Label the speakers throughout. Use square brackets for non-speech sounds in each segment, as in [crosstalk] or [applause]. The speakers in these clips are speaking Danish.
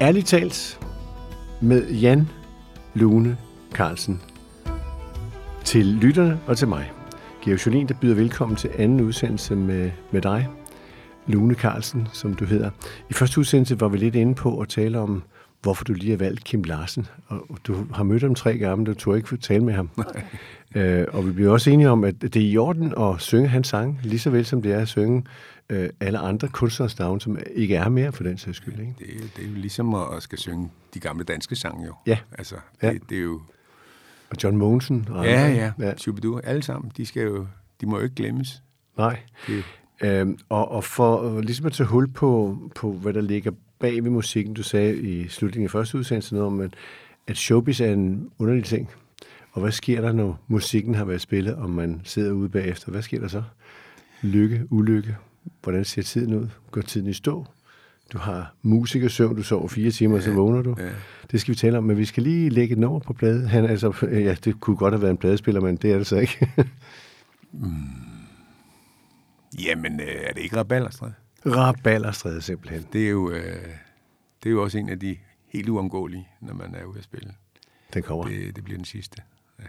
Speaker 1: Ærligt talt med Jan Lune Carlsen. Til lytterne og til mig. Georg Jolien, der byder velkommen til anden udsendelse med, med dig. Lune Carlsen, som du hedder. I første udsendelse var vi lidt inde på at tale om, hvorfor du lige har valgt Kim Larsen. Og du har mødt ham tre gange, du tog ikke tale med ham. øh, og vi bliver også enige om, at det er i orden at synge hans sang, lige så vel som det er at synge øh, alle andre kunstners navne, som ikke er mere for den sags skyld. Ikke?
Speaker 2: Det, er, det er jo ligesom at skal synge de gamle danske sange jo.
Speaker 1: Ja.
Speaker 2: Altså, det,
Speaker 1: Ja.
Speaker 2: det er jo...
Speaker 1: Og John Mogensen. Og
Speaker 2: Ja,
Speaker 1: andre.
Speaker 2: ja.
Speaker 1: ja.
Speaker 2: Shubidoo, alle sammen, de skal jo... De må jo ikke glemmes.
Speaker 1: Nej.
Speaker 2: Det,
Speaker 1: Øhm, og, og for ligesom at tage hul på, på, hvad der ligger bag ved musikken, du sagde i slutningen af første udsendelse noget om, at, showbiz er en underlig ting. Og hvad sker der, når musikken har været spillet, og man sidder ude bagefter? Hvad sker der så? Lykke, ulykke? Hvordan ser tiden ud? Går tiden i stå? Du har musikersøvn, du sover fire timer, ja, så vågner du.
Speaker 2: ja.
Speaker 1: Det skal vi tale om, men vi skal lige lægge et nummer på plade. Han, er altså, [laughs] ja, det kunne godt have været en pladespiller, men det er det så ikke. [laughs]
Speaker 2: jamen, øh, er det ikke Rabalderstræde?
Speaker 1: Rabalderstræde simpelthen.
Speaker 2: Det er jo... Øh, det er jo også en af de helt uomgåelige, når man er ude at spille.
Speaker 1: Den kommer.
Speaker 2: Det, det bliver den sidste. Ja.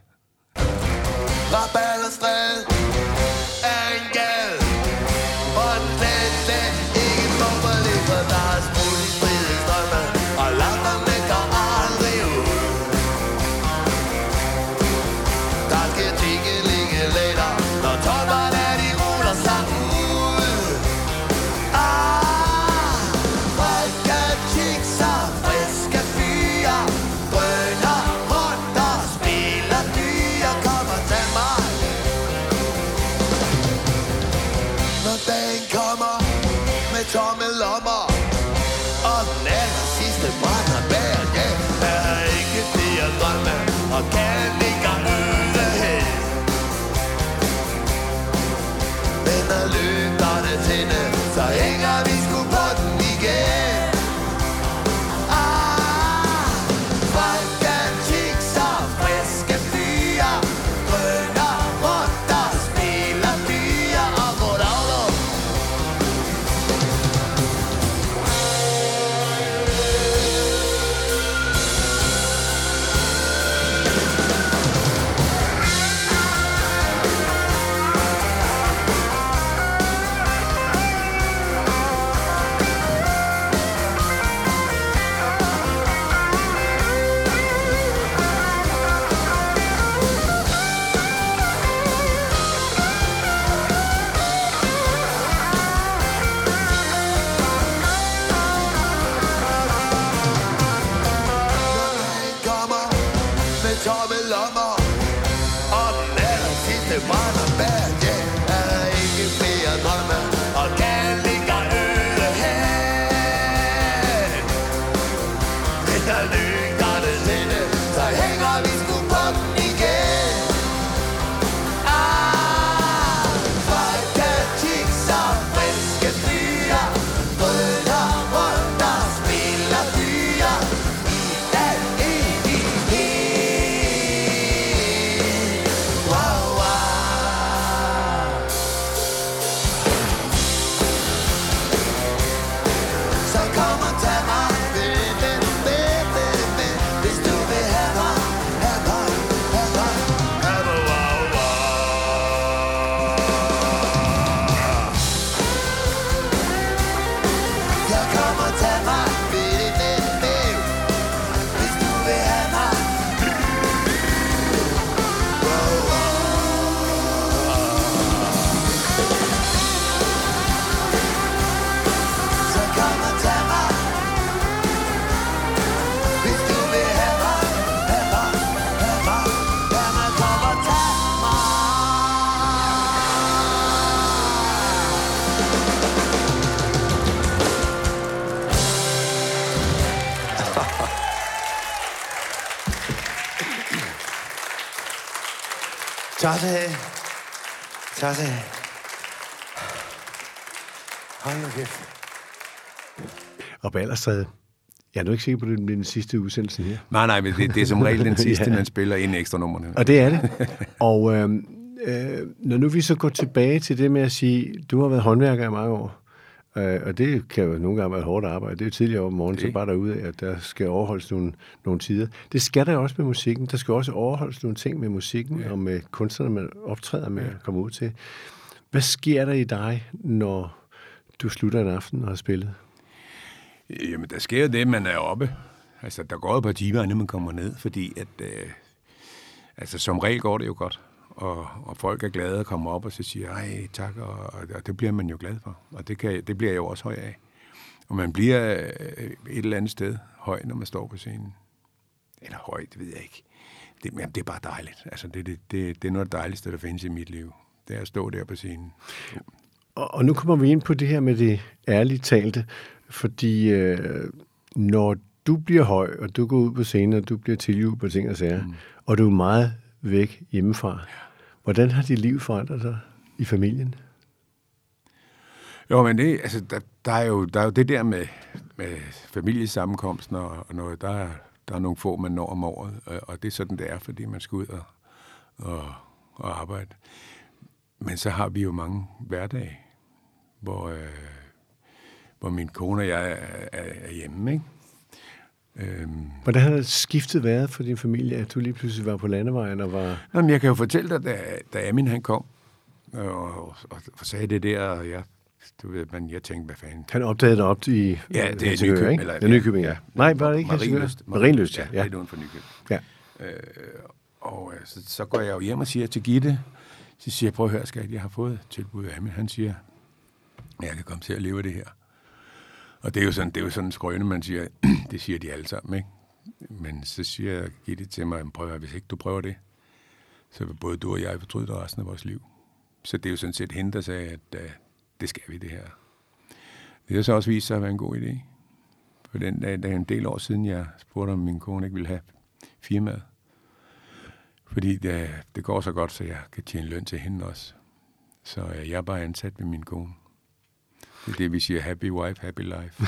Speaker 3: Tak skal du have. Tak skal du have. Hold nu kæft.
Speaker 1: Rabalderstræde. Jeg er nu ikke sikker på, at det bliver den sidste udsendelse her.
Speaker 2: Nej, nej, men det, det er som regel den [laughs] sidste,
Speaker 1: Ja.
Speaker 2: man spiller inden ekstra nummerne.
Speaker 1: Og det er det. Og øh, øh, når nu vi så går tilbage til det med at sige, du har været håndværker i mange år, Øh, og det kan jo nogle gange være hårdt arbejde. Det er jo tidligere om morgenen, så
Speaker 4: Det.
Speaker 1: bare derude af, at der skal overholdes nogle, nogle tider. Det skal der også med musikken. Der skal også overholdes nogle ting med musikken ja. og med kunstnerne, man optræder med ja. at komme ud til. Hvad sker der i dig, når du slutter en aften og har spillet?
Speaker 4: Jamen, der sker jo det, man er oppe. Altså, der går jo et par timer, inden man kommer ned, fordi at, øh, altså, som regel går det jo godt. Og, og folk er glade og kommer op og så siger, ej, tak, og, og, og det bliver man jo glad for. Og det, kan, det bliver jeg jo også høj af. Og man bliver øh, et eller andet sted høj, når man står på scenen. Eller høj, det ved jeg ikke. Det, jamen, det er bare dejligt. Altså, det, det, det, det er noget af det dejligste, der findes i mit liv. Det er at stå der på scenen.
Speaker 1: Og, og nu kommer vi ind på det her med det ærligt talte, fordi øh, når du bliver høj, og du går ud på scenen, og du bliver tiljublet på ting og sager, mm. og du er meget væk hjemmefra, hvordan har dit liv forandret sig i familien?
Speaker 4: Jo, men det, altså, der, der, er jo, der er jo det der med, med familiesammenkomsten og, og noget, der er, der er nogle få, man når om året, og, og det er sådan, det er, fordi man skal ud og, og, og arbejde. Men så har vi jo mange hverdage, hvor, øh, hvor min kone og jeg er, er, er hjemme, ikke? Øhm,
Speaker 1: Hvordan har det skiftet været for din familie, at du lige pludselig var på landevejen og var...
Speaker 4: Nå, men jeg kan jo fortælle dig, da, da Amin han kom, og, og, og sagde det der, og jeg, du ved, men jeg tænkte, hvad fanden,
Speaker 1: Han opdagede dig op i
Speaker 4: Ja, det er Nykøbing,
Speaker 1: ikke?
Speaker 4: eller-
Speaker 1: ja, Nykøbing, ja. Nej, var det ikke Helsingør?
Speaker 4: Marienlyst.
Speaker 1: Marienlyst, ja.
Speaker 4: ja.
Speaker 1: ja.
Speaker 4: Lidt uden for Nykøbing.
Speaker 1: ja.
Speaker 4: Øh, og øh, så, så går jeg jo hjem og siger til Gitte, så siger jeg, prøv at høre, skat, jeg har fået et tilbud af Amin. Han siger, jeg kan komme til at leve det her. Og det er jo sådan, det er jo sådan en skrøne, man siger, [clears throat] det siger de alle sammen, ikke? Men så siger Gitte til mig, prøv at hvis ikke du prøver det, så vil både du og jeg fortryde det resten af vores liv. Så det er jo sådan set hende, der sagde, at uh, det skal vi, det her. Det har så også vist sig at være en god idé. For den dag, der er en del år siden, jeg spurgte, om min kone ikke ville have firmaet. Fordi det, det går så godt, så jeg kan tjene løn til hende også. Så øh, jeg er bare ansat ved min kone. Det vi siger, happy wife, happy life.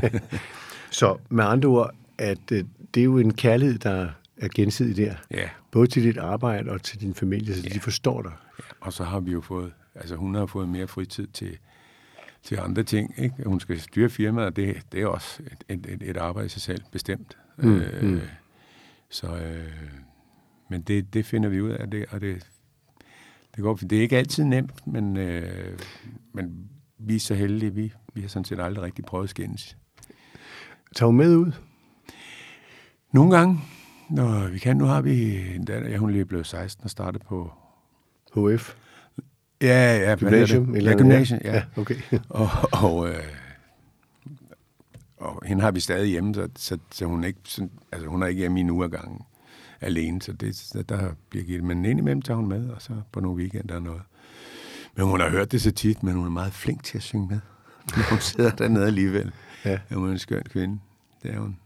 Speaker 4: [laughs]
Speaker 1: Så med andre ord, at øh, det er jo en kærlighed, der er gensidig der.
Speaker 4: ja,
Speaker 1: Både til dit arbejde og til din familie, så de forstår dig.
Speaker 4: og så har vi jo fået, altså hun har fået mere fritid til, til andre ting. Ikke? Hun skal styre firmaet, og det, det er også et, et, et arbejde i sig selv, bestemt.
Speaker 1: Mm,
Speaker 4: øh,
Speaker 1: mm.
Speaker 4: Så, øh, men det, det finder vi ud af, det, og det, det, går, det er ikke altid nemt, men, øh, men vi er så heldige, vi, vi har sådan set aldrig rigtig prøvet at skændes.
Speaker 1: Tag med ud.
Speaker 4: Nogle gange, når vi kan, nu har vi en datter, ja, hun lige blevet 16 og startet på...
Speaker 1: HF.
Speaker 4: Ja, ja,
Speaker 1: Gymnasium. eller
Speaker 4: Ja, gymnasium, ja.
Speaker 1: ja. okay. [laughs]
Speaker 4: Og, og, øh, og hende har vi stadig hjemme, så, så, så hun, er ikke, sådan, altså, hun er ikke hjemme i en uge gangen alene, så det, så der bliver givet. Men indimellem tager hun med, og så på nogle weekender og noget. Men hun har hørt det så tit, men hun er meget flink til at synge med. [laughs] Hun sidder dernede alligevel.
Speaker 1: Ja.
Speaker 4: Hun er en skøn kvinde. Det er hun.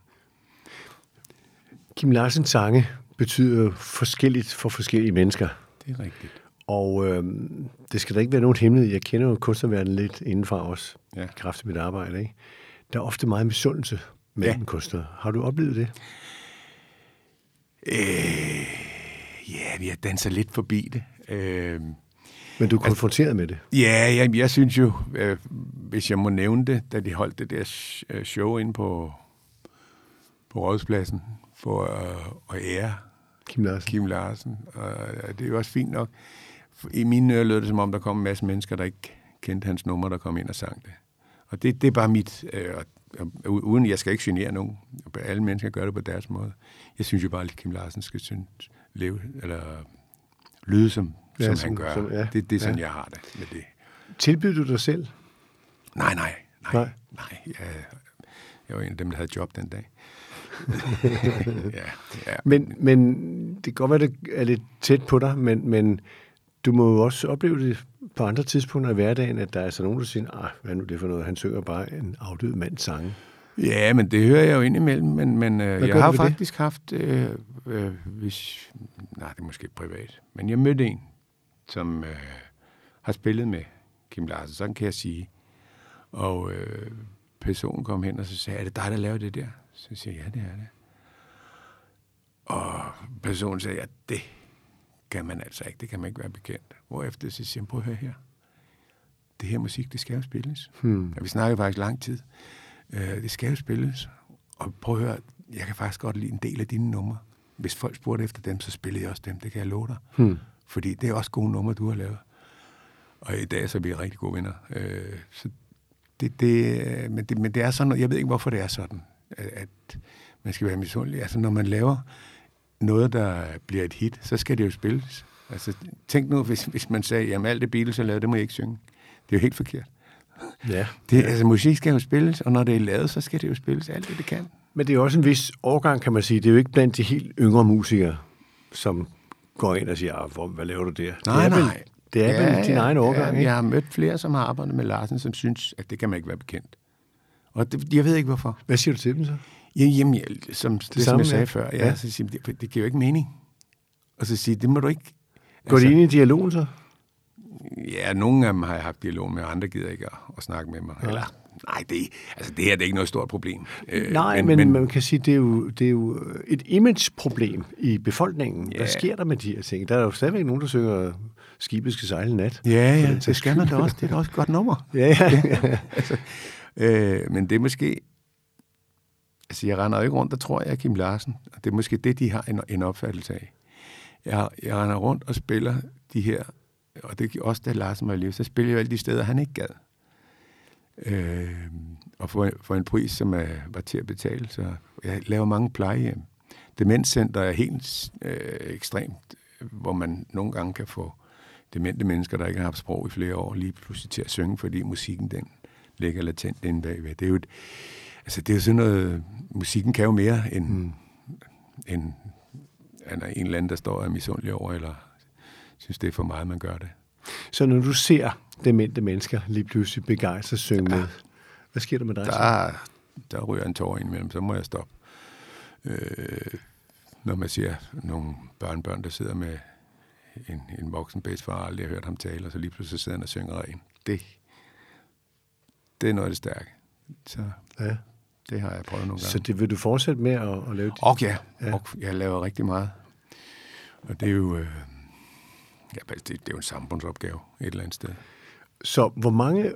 Speaker 1: Kim Larsens sange betyder forskelligt for forskellige mennesker.
Speaker 4: Det er rigtigt.
Speaker 1: Og øh, det skal der ikke være nogen hemmelighed. Jeg kender jo kunstnerverdenen lidt indenfra også, ja.
Speaker 4: Ja.
Speaker 1: i kraft af mit arbejde. Ikke? Der er ofte meget misundelse mellem. Ja. kunstnere. Har du oplevet det?
Speaker 4: Øh, ja, vi har danset lidt forbi det. Øh,
Speaker 1: Men du er konfronteret med det.
Speaker 4: Ja, jeg, jeg synes jo, øh, hvis jeg må nævne det, da de holdt det der øh, show ind på, på Rådhuspladsen for øh, at ære
Speaker 1: Kim Larsen.
Speaker 4: Kim Larsen, og det er jo også fint nok. I mine ører lød det, som om der kom en masse mennesker, der ikke kendte hans nummer, der kom ind og sang det. Og det, det er bare mit, øh, uden jeg skal ikke genere nogen. Alle mennesker gør det på deres måde. Jeg synes jo bare, at Kim Larsen skal synes, leve, eller lyde som,
Speaker 1: Ja,
Speaker 4: som,
Speaker 1: som-
Speaker 4: han gør.
Speaker 1: som- ja.
Speaker 4: det, det er sådan,
Speaker 1: Ja.
Speaker 4: jeg har det med det.
Speaker 1: Tilbyder du dig selv?
Speaker 4: Nej, nej, nej,
Speaker 1: Nej.
Speaker 4: nej. jeg, jeg var en af dem, der havde job den dag. [laughs] ja, ja.
Speaker 1: Men, men det kan godt være, det er lidt tæt på dig, men, men du må jo også opleve det på andre tidspunkter i hverdagen, at der er så nogen, der siger, ah, hvad er nu det for noget? Han synger bare en afdød mands sange.
Speaker 4: Ja, men det hører jeg jo indimellem, men, men øh, jeg har
Speaker 1: ved det?
Speaker 4: faktisk haft, øh, øh, hvis, nej, det er måske privat, men jeg mødte en, som øh, har spillet med Kim Larsen, sådan kan jeg sige. Og øh, personen kom hen og så sagde, er det dig, der laver det der? Så siger jeg, ja, det er det. Og personen sagde, ja, det kan man altså ikke, det kan man ikke være bekendt. Hvorefter så siger jeg, prøv at høre her. det her musik, det skal jo spilles. Hmm. Og vi snakker faktisk lang tid. Øh, det skal jo spilles. Og prøv at høre, jeg kan faktisk godt lide en del af dine numre. Hvis folk spurgte efter dem, så spillede jeg også dem. Det kan jeg love dig. Hmm. Fordi det er også gode numre, du har lavet. Og i dag så er vi rigtig gode venner. Øh, så det, det, men, det, men det er sådan, jeg ved ikke, hvorfor det er sådan, at, at man skal være misundelig. Altså, når man laver noget, der bliver et hit, så skal det jo spilles. Altså, tænk nu, hvis, hvis man sagde, jamen alt det Beatles har lavet, det må jeg ikke synge. Det er jo helt forkert.
Speaker 1: Ja.
Speaker 4: Det, altså, musik skal jo spilles, og når det er lavet, så skal det jo spilles alt det, det kan.
Speaker 1: Men det er jo også en vis årgang, kan man sige. Det er jo ikke blandt de helt yngre musikere, som går ind og siger, "Ah, hvor- hvad laver du der?
Speaker 4: Nej,
Speaker 1: det er
Speaker 4: nej.
Speaker 1: Vel, det er ja, vel din egen årgang,
Speaker 4: ja,
Speaker 1: ikke?
Speaker 4: Jeg har mødt flere, som har arbejdet med Larsen, som synes, at det kan man ikke være bekendt. Og det, jeg ved ikke, hvorfor.
Speaker 1: Hvad siger du til dem så?
Speaker 4: Ja, Jamen, jeg, som, det, det som
Speaker 1: samme,
Speaker 4: jeg sagde
Speaker 1: ja.
Speaker 4: før, ja,
Speaker 1: Ja.
Speaker 4: ja. Så siger, det, det giver jo ikke mening. Og så sige, det må du ikke...
Speaker 1: Går altså, de ind i dialogen så?
Speaker 4: Ja, nogle af dem har jeg haft dialog med, og andre gider ikke at, at snakke med mig. Ja. Eller, nej, det, altså, det her det er ikke noget stort problem. Øh,
Speaker 1: Nej, men, men man kan sige, det er jo, det er jo et imageproblem i befolkningen. Ja. Hvad sker der med de her ting? Der er jo stadigvæk nogen, der synger, skibet skal sejle nat.
Speaker 4: Ja, ja, det skal man da også. Det er da også et godt nummer. [laughs]
Speaker 1: Ja, ja, ja.
Speaker 4: Øh, men det er måske... Altså, jeg render ikke rundt, der tror jeg, er Kim Larsen. Og det er måske det, de har en, en opfattelse af. Jeg, jeg render rundt og spiller de her... Og det er også, da Larsen var i live, så spiller jeg jo alle de steder, han ikke gad. Øh, og for, for en pris, som er, var til at betale. Så jeg laver mange plejehjem. Demenscenter er helt øh, ekstremt, hvor man nogle gange kan få demente mennesker, der ikke har haft sprog i flere år, lige pludselig til at synge, fordi musikken den ligger latent inde bagved. Det er jo, et, altså det er jo sådan noget, musikken kan jo mere end, mm. end, end en eller anden, der står og er misundelig over, eller synes, det er for meget, man gør det.
Speaker 1: Så når du ser demente mennesker lige pludselig begejstret synge med, hvad sker der med dig?
Speaker 4: Der, der ryger en tår ind imellem, så må jeg stoppe. Øh, når man ser nogle børnebørn, der sidder med en, en voksen bedstefar, og aldrig har hørt ham tale, og så lige pludselig sidder han og synger ren. Det, det er noget af det stærke. Så
Speaker 1: Ja.
Speaker 4: det har jeg prøvet nogle gange.
Speaker 1: Så det vil du fortsætte med at, at lave det?
Speaker 4: Og ja,
Speaker 1: Ja.
Speaker 4: ja. Og jeg laver rigtig meget. Og det er jo, øh, ja, det, det er jo en samfundsopgave et eller andet sted.
Speaker 1: Så hvor mange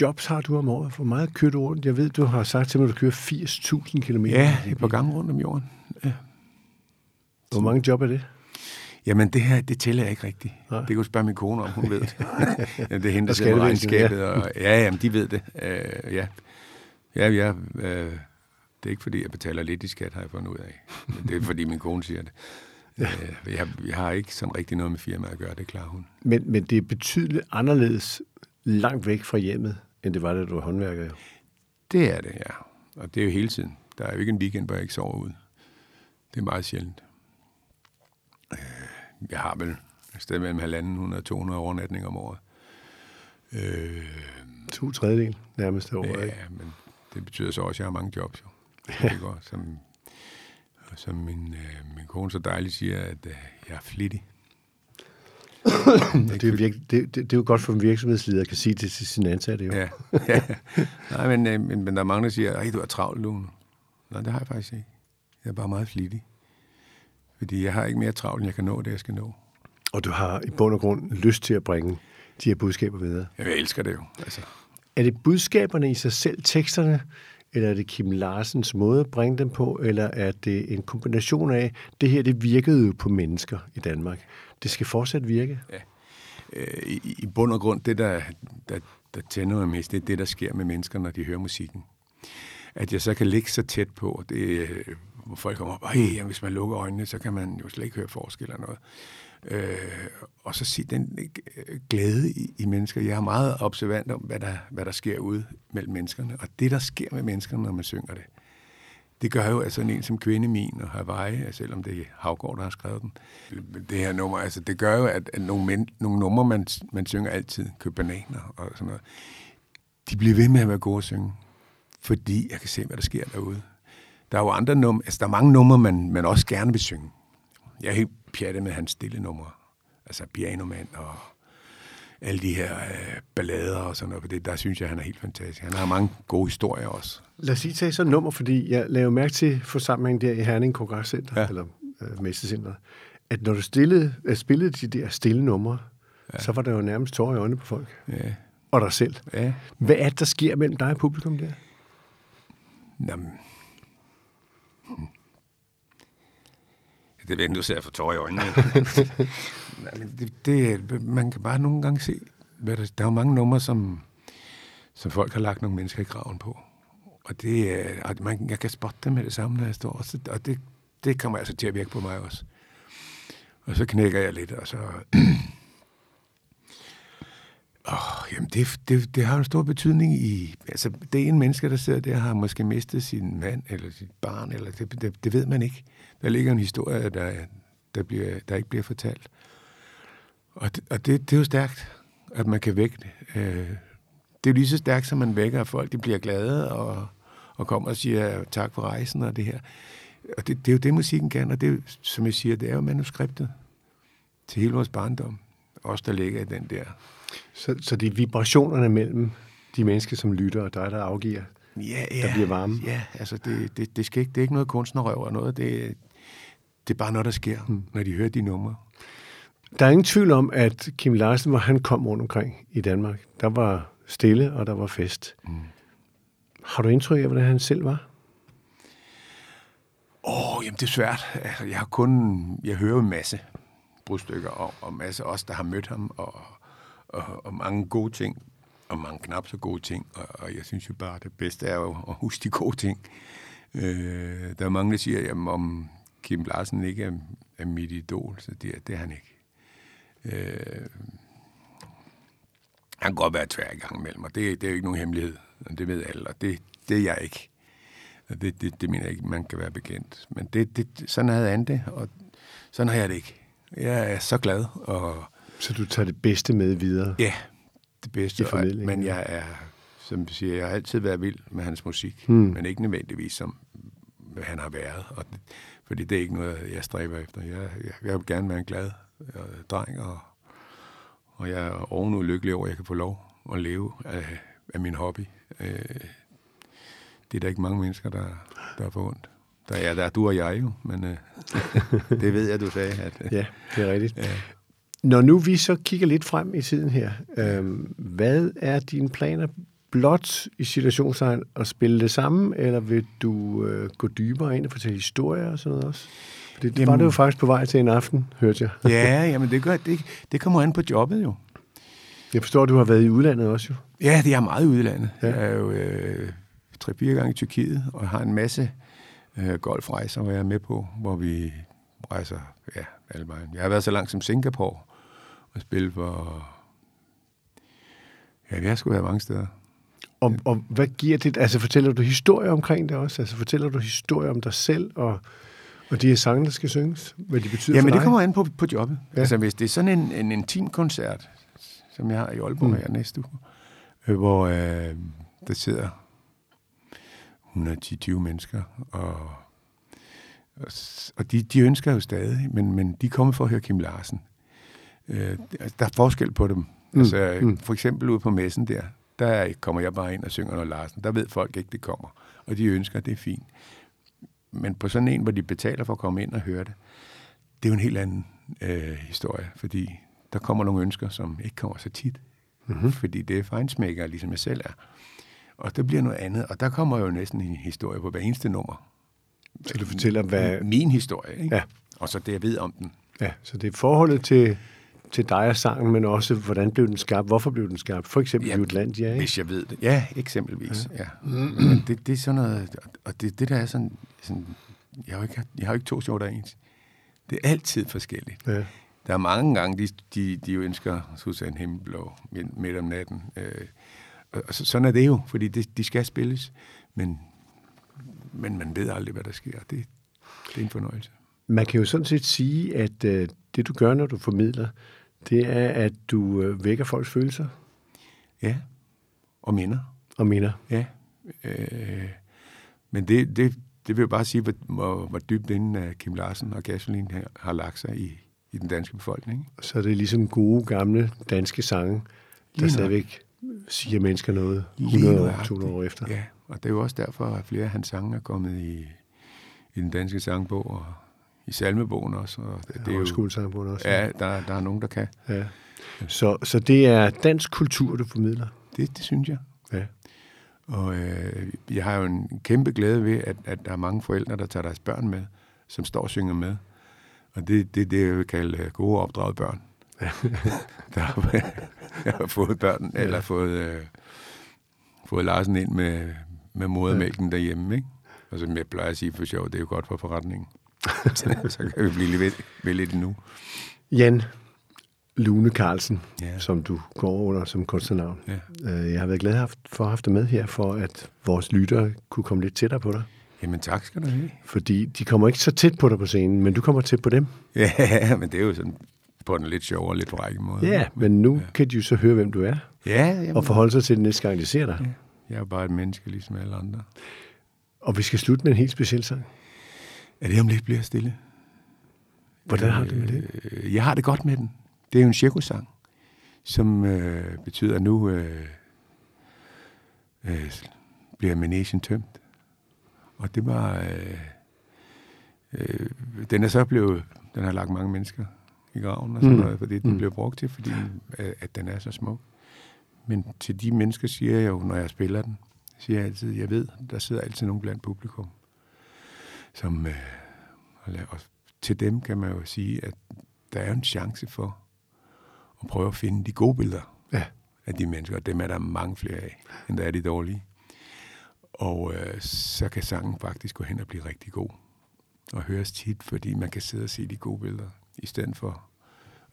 Speaker 1: jobs har du om året? Hvor meget kører du rundt? Jeg ved, du har sagt til mig, at du kører 80.000 km.
Speaker 4: Ja, et par gange rundt om jorden. Ja.
Speaker 1: Hvor mange job er det?
Speaker 4: Jamen, det her, det tæller jeg ikke rigtigt.
Speaker 1: Nej.
Speaker 4: Det kan du spørge min kone om, hun ved det. [laughs] ja, det er med
Speaker 1: skattevæsenet,
Speaker 4: regnskabet. Og, ja, jamen, de ved det. Uh, ja, ja, ja uh, det er ikke, fordi jeg betaler lidt i skat, har jeg fundet ud af. Men det er, fordi min kone siger det. Uh, jeg, jeg har ikke sådan rigtig noget med firmaet at gøre, det klarer hun.
Speaker 1: Men, men det er betydeligt anderledes langt væk fra hjemmet, end det var, da du var håndværker.
Speaker 4: Det er det, ja. Og det er jo hele tiden. Der er jo ikke en weekend, hvor jeg ikke sover ud. Det er meget sjældent. Øh, Jeg har vel et sted mellem halvanden 100 og 200 overnatninger om året. Øh,
Speaker 1: To tredjedel nærmest over. ikke?
Speaker 4: ja, men det betyder så også, at jeg har mange jobs jo. Det går, som, og som min, øh, min kone så dejligt siger, at øh, jeg er flittig.
Speaker 1: Det er, jo virke, det, det, det er jo godt for en virksomhedsleder at kan sige det til sin ansatte. Jo.
Speaker 4: Ja. ja. Nej, men, øh, men, men der er mange, der siger, at du er travlt, Lone. Nej, det har jeg faktisk ikke. Jeg er bare meget flittig. Fordi jeg har ikke mere travlt, end jeg kan nå det, jeg skal nå.
Speaker 1: Og du har i bund og grund lyst til at bringe de her budskaber videre.
Speaker 4: Jeg elsker det jo. Altså,
Speaker 1: Er det budskaberne i sig selv, teksterne, eller er det Kim Larsens måde at bringe dem på, eller er det en kombination af, det her det virkede jo på mennesker i Danmark. Det skal fortsat virke. Ja.
Speaker 4: Øh, i, i bund og grund, det der, der, der tænder mig mest, det er det, der sker med mennesker, når de hører musikken. At jeg så kan ligge så tæt på, det, øh, hvor folk kommer op, Ej, jamen, hvis man lukker øjnene, så kan man jo slet ikke høre forskel eller noget. Øh, og så se den øh, glæde i, i mennesker. Jeg er meget observant om, hvad der, hvad der sker ude mellem menneskerne. Og det, der sker med menneskerne, når man synger det, det gør jo, altså en som Kvinde Min og Hawaii, selvom det er Havgård, der har skrevet den, det her nummer, altså det gør jo, at, at nogle, men, nogle numre, man, man synger altid, køb bananer og sådan noget, de bliver ved med at være gode at synge, fordi jeg kan se, hvad der sker derude. Der er jo andre numre, altså der er mange numre, man, man også gerne vil synge. Jeg er helt pjattet med hans stille numre, altså Pianoman og alle de her øh, ballader og sådan noget, for det, der synes jeg, han er helt fantastisk. Han har mange gode historier også.
Speaker 1: Lad os lige tage sådan nummer, fordi jeg laver mærke til forsamlingen der i Herning Kongresscenter, ja. Eller øh, Mestercenter, at når du stillede, øh, spillede de der stille numre, ja. så var der jo nærmest tårer i øjnene på folk.
Speaker 4: Ja.
Speaker 1: og dig selv.
Speaker 4: Ja.
Speaker 1: Hvad er det, der sker mellem dig og publikum der?
Speaker 4: Jamen. Det ved du ser for tår i øjnene. [laughs] [laughs] Det, det, man kan bare nogle gange se, hvad der, der er jo mange numre, som, som folk har lagt nogle mennesker i graven på. Og det, er- og man, jeg kan spotte det med det samme, når jeg står. Og, så, og det, det kommer altså til at virke på mig også. Og så knækker jeg lidt, og så... [clears throat] Jamen det, det, det har en stor betydning i... Altså, det er en menneske, der sidder der, har måske mistet sin mand eller sit barn, eller det, det, det ved man ikke. Der ligger en historie, der, der, bliver, der ikke bliver fortalt. Og, det, og det, det er jo stærkt, at man kan vække det. Øh, det er jo lige så stærkt, som man vækker, at folk de bliver glade og, og kommer og siger tak for rejsen og det her. Og det, det er jo det, musikken kan, og det som jeg siger, det er jo manuskriptet til hele vores barndom. Os, der ligger i den der
Speaker 1: så, så det er vibrationerne mellem de mennesker, som lytter, og dig, der afgiver.
Speaker 4: Ja, ja.
Speaker 1: der bliver varme.
Speaker 4: Ja, altså det, det, det, skal ikke, det er ikke noget kunstnerrøv og noget. Det, det er bare noget, der sker, mm. når de hører de numre.
Speaker 1: Der er ingen tvivl om, at Kim Larsen, hvor han kom rundt omkring i Danmark, der var stille, og der var fest. Mm. Har du indtryk af, hvordan han selv var?
Speaker 4: Åh, oh, jamen det er svært. Altså, jeg har kun, jeg hører en masse brudstykker og, og masse os, der har mødt ham, og, og, og mange gode ting, og mange knap så gode ting, og, og jeg synes jo bare, det bedste er jo at huske de gode ting. Øh, der er mange, der siger, jamen, om Kim Larsen ikke er, er mit idol, så det, er- det er han ikke. Øh, han kan godt være tvær i gang imellem, og det, det er jo ikke nogen hemmelighed, og det ved alle, og det, det er jeg ikke. Og det, det, det mener jeg ikke, man kan være bekendt. Men det, det, sådan havde han det, og sådan har jeg det ikke. Jeg er så glad, og
Speaker 1: så du tager det bedste med videre?
Speaker 4: ja, det bedste.
Speaker 1: I formidlingen,
Speaker 4: men
Speaker 1: ja.
Speaker 4: jeg er, som du siger, jeg har altid været vild med hans musik,
Speaker 1: Hmm.
Speaker 4: men ikke nødvendigvis som han har været. Og det, fordi det er ikke noget, jeg stræber efter. Jeg, jeg, jeg vil gerne være en glad øh, dreng, og, og jeg er ovenud lykkelig over, at jeg kan få lov at leve af, af min hobby. Øh, det er der ikke mange mennesker, der, der er for ondt. Der er, der er du og jeg jo, men øh, [laughs] det ved jeg, du sagde. At,
Speaker 1: Ja, det er rigtigt.
Speaker 4: Ja.
Speaker 1: Når nu vi så kigger lidt frem i tiden her, øhm, hvad er dine planer? Blot i situationstegn at spille det samme, eller vil du øh, gå dybere ind og fortælle historier og sådan noget også? For det
Speaker 4: Jamen-
Speaker 1: var det jo faktisk på vej til en aften, hørte jeg.
Speaker 4: ja, jamen det, gør, det, det kommer an på jobbet jo.
Speaker 1: Jeg forstår, at du har været i udlandet også jo.
Speaker 4: Ja, det er meget i udlandet.
Speaker 1: Ja.
Speaker 4: Jeg er jo øh, tre-fire gange i Tyrkiet, og har en masse øh, golfrejser, hvor jeg er med på, hvor vi rejser ja, alle vejen. Jeg har været så langt som Singapore og spillet for... Ja, vi har sgu været mange steder.
Speaker 1: Og, og hvad giver det? Altså fortæller du historier omkring det også? Altså fortæller du historier om dig selv og, og de her sange, der skal synges? Hvad de betyder
Speaker 4: Jamen,
Speaker 1: for
Speaker 4: det
Speaker 1: dig?
Speaker 4: kommer an på, på jobbet.
Speaker 1: Ja.
Speaker 4: Altså, hvis det er sådan en, en intim koncert, som jeg har i Aalborg
Speaker 1: Mm.
Speaker 4: her næste uge, øh, hvor øh, der sidder 110-20 mennesker, og, og, og de, de ønsker jo stadig, men, men de kommer for at høre Kim Larsen. Øh, altså, der er forskel på dem.
Speaker 1: Mm.
Speaker 4: Altså,
Speaker 1: mm.
Speaker 4: mm. For eksempel ude på messen der, der kommer jeg bare ind og synger noget Larsen. Der ved folk ikke, det kommer. Og de ønsker, det er fint. Men på sådan en, hvor de betaler for at komme ind og høre det, det er jo en helt anden øh, historie, fordi der kommer nogle ønsker, som ikke kommer så tit. Mm-hmm. Fordi det er fejnsmækker, ligesom jeg selv er. Og det bliver noget andet, og der kommer jo næsten en historie på hver eneste nummer.
Speaker 1: Så du fortæller, hvad...
Speaker 4: Min historie, ikke?
Speaker 1: Ja.
Speaker 4: Og så det, jeg ved om den.
Speaker 1: Ja, så det er forholdet til, til dig og sangen, men også, hvordan blev den skabt? Hvorfor blev den skabt? For eksempel
Speaker 4: Jamen,
Speaker 1: Jutlandia, ikke?
Speaker 4: Hvis jeg ved det. Ja, eksempelvis. Ja. ja. Det, det er sådan noget, og det, det der er sådan, sådan jeg, har ikke, jeg har ikke to sjove, der er ens. Det er altid forskelligt.
Speaker 1: Ja.
Speaker 4: Der er mange gange, de, de, de ønsker Susanne Himmelblå midt, midt om natten. Øh, og og så, sådan er det jo, fordi det, de skal spilles. Men, men man ved aldrig, hvad der sker. Det, det er en fornøjelse.
Speaker 1: Man kan jo sådan set sige, at øh, det du gør, når du formidler, det er, at du øh, vækker folks følelser
Speaker 4: Ja, og minder.
Speaker 1: og minder.
Speaker 4: Ja. Øh, men det, det, det vil jo bare sige, hvor, hvor, hvor dybt inden uh, Kim Larsen og Gasolin har, har lagt sig i, i den danske befolkning.
Speaker 1: Så det er ligesom gode, gamle danske sange, der
Speaker 4: Lige
Speaker 1: stadigvæk siger mennesker noget
Speaker 4: Lige
Speaker 1: 100 år,
Speaker 4: nøjagtigt.
Speaker 1: 200 år efter.
Speaker 4: Ja, og det er jo også derfor, at flere af hans sange er kommet i, i den danske sangbog og i salmebogen også. Og det, det er jo,
Speaker 1: Højskolesangbogen også.
Speaker 4: ja, der, der er nogen, der kan.
Speaker 1: ja. Så, så det er dansk kultur, du formidler.
Speaker 4: Det, det synes jeg.
Speaker 1: Ja.
Speaker 4: Og øh, jeg har jo en kæmpe glæde ved, at, at der er mange forældre, der tager deres børn med, som står og synger med. Og det er det, det, jeg vil kalde øh, gode opdraget børn. [laughs] der har, jeg har fået børn, ja. eller fået, øh, fået Larsen ind med, med modermælken ja. derhjemme. Ikke? Og som jeg plejer at sige for sjov, det er jo godt for forretningen. [laughs] så kan vi blive lidt ved, lidt nu.
Speaker 1: Jan Lune Carlsen,
Speaker 4: Ja.
Speaker 1: som du går under som kunstnernavn.
Speaker 4: Ja.
Speaker 1: Øh, Jeg har været glad for at have haft dig med her, for at vores lyttere kunne komme lidt tættere på dig.
Speaker 4: Jamen tak skal du have.
Speaker 1: Fordi de kommer ikke så tæt på dig på scenen, men du kommer tæt på dem.
Speaker 4: Ja, [laughs] men det er jo sådan på en lidt sjovere, lidt frække måde.
Speaker 1: Ja, men nu kan de jo så høre, hvem du er,
Speaker 4: Ja, jamen,
Speaker 1: og forholde sig til det næste gang, de ser dig.
Speaker 4: jeg er bare et menneske, ligesom alle andre.
Speaker 1: Og vi skal slutte med en helt speciel sang.
Speaker 4: Er det om lidt bliver stille?
Speaker 1: Hvordan har du det med det?
Speaker 4: Øh, Jeg har det godt med den. Det er jo en cirkussang, som øh, betyder, at nu øh, øh, bliver managen tømt. Og det var... Øh, øh, den er så blevet... Den har lagt mange mennesker i graven og sådan
Speaker 1: Mm.
Speaker 4: noget, fordi den
Speaker 1: mm.
Speaker 4: blev brugt til, fordi øh, at den er så smuk. Men til de mennesker siger jeg jo, når jeg spiller den, siger jeg altid, jeg ved, der sidder altid nogen blandt publikum, som... Øh, og, til dem kan man jo sige, at der er en chance for at prøve at finde de gode billeder
Speaker 1: Ja.
Speaker 4: af de mennesker, og dem er der mange flere af, end der er de dårlige. Og øh, så kan sangen faktisk gå hen og blive rigtig god og høres tit, fordi man kan sidde og se de gode billeder, i stedet for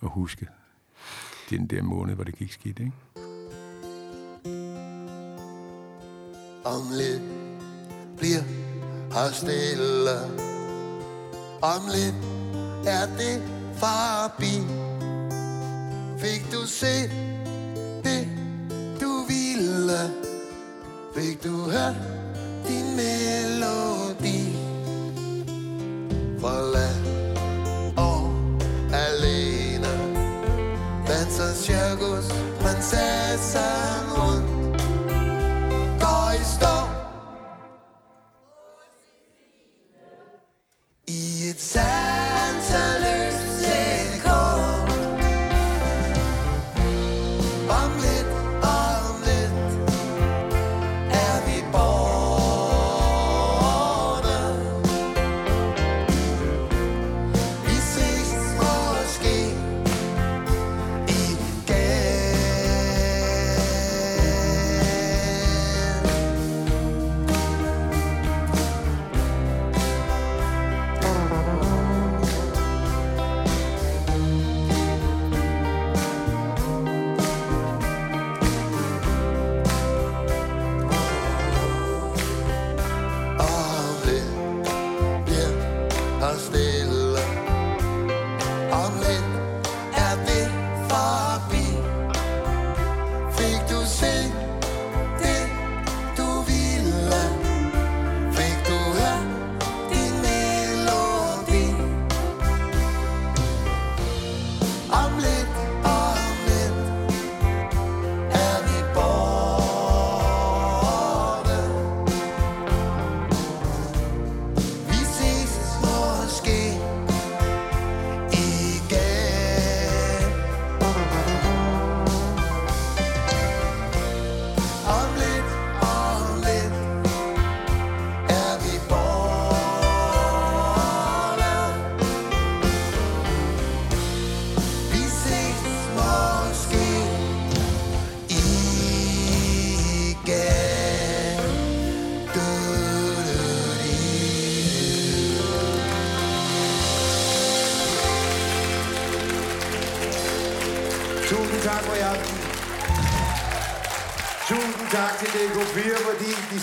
Speaker 4: at huske den der måned, hvor det gik skidt, ikke?
Speaker 3: Om lidt bliver her stille. Om lidt er det forbi. Fik du set det du ville? Fik du hørt din melodi? Forlad og alene. Danser cirkus,
Speaker 2: prinsesser.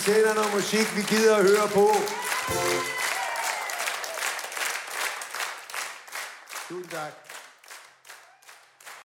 Speaker 2: Tænder noget musik, vi gider at høre på.